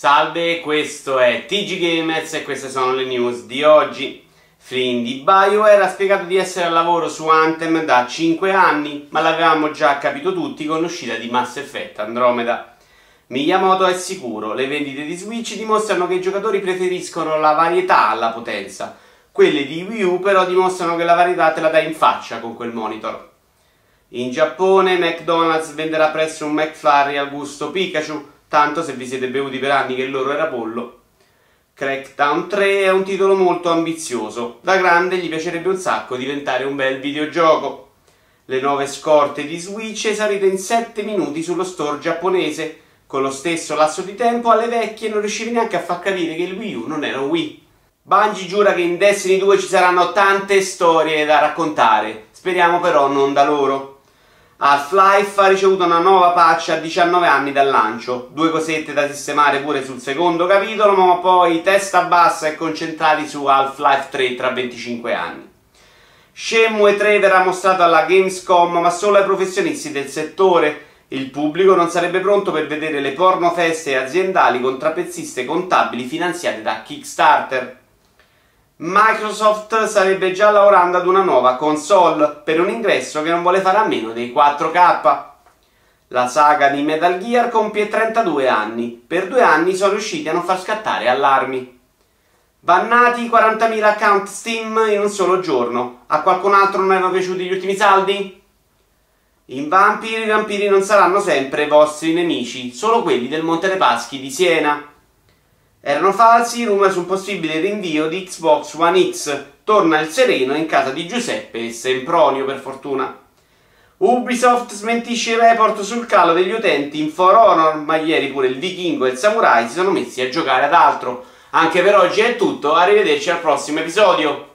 Salve, questo è TG Gamers e queste sono le news di oggi. Flynn di BioWare ha spiegato di essere al lavoro su Anthem da 5 anni, ma l'avevamo già capito tutti con l'uscita di Mass Effect Andromeda. Miyamoto è sicuro, le vendite di Switch dimostrano che i giocatori preferiscono la varietà alla potenza. Quelle di Wii U però dimostrano che la varietà te la dai in faccia con quel monitor. In Giappone McDonald's venderà presto un McFlurry al gusto Pikachu, tanto se vi siete bevuti per anni che loro era pollo. Crackdown 3 è un titolo molto ambizioso, da grande gli piacerebbe un sacco diventare un bel videogioco. Le nuove scorte di Switch esaurite in 7 minuti sullo store giapponese, con lo stesso lasso di tempo alle vecchie non riuscivi neanche a far capire che il Wii U non era un Wii. Bungie giura che in Destiny 2 ci saranno tante storie da raccontare, speriamo però non da loro. Half-Life ha ricevuto una nuova patch a 19 anni dal lancio, due cosette da sistemare pure sul secondo capitolo, ma poi testa bassa e concentrati su Half-Life 3 tra 25 anni. Shenmue 3 verrà mostrato alla Gamescom, ma solo ai professionisti del settore. Il pubblico non sarebbe pronto per vedere le pornofeste aziendali con trapezziste contabili finanziate da Kickstarter. Microsoft sarebbe già lavorando ad una nuova console per un ingresso che non vuole fare a meno dei 4K. La saga di Metal Gear compie 32 anni. Per due anni sono riusciti a non far scattare allarmi. Bannati 40.000 account Steam in un solo giorno. A qualcun altro non erano piaciuti gli ultimi saldi? In Vampiri i vampiri non saranno sempre i vostri nemici, solo quelli del Monte dei Paschi di Siena. Erano falsi i rumori su un possibile rinvio di Xbox One X. Torna il sereno in casa di Giuseppe e Sempronio per fortuna. Ubisoft smentisce il report sul calo degli utenti in For Honor, ma ieri pure il vichingo e il samurai si sono messi a giocare ad altro. Anche per oggi è tutto, arrivederci al prossimo episodio.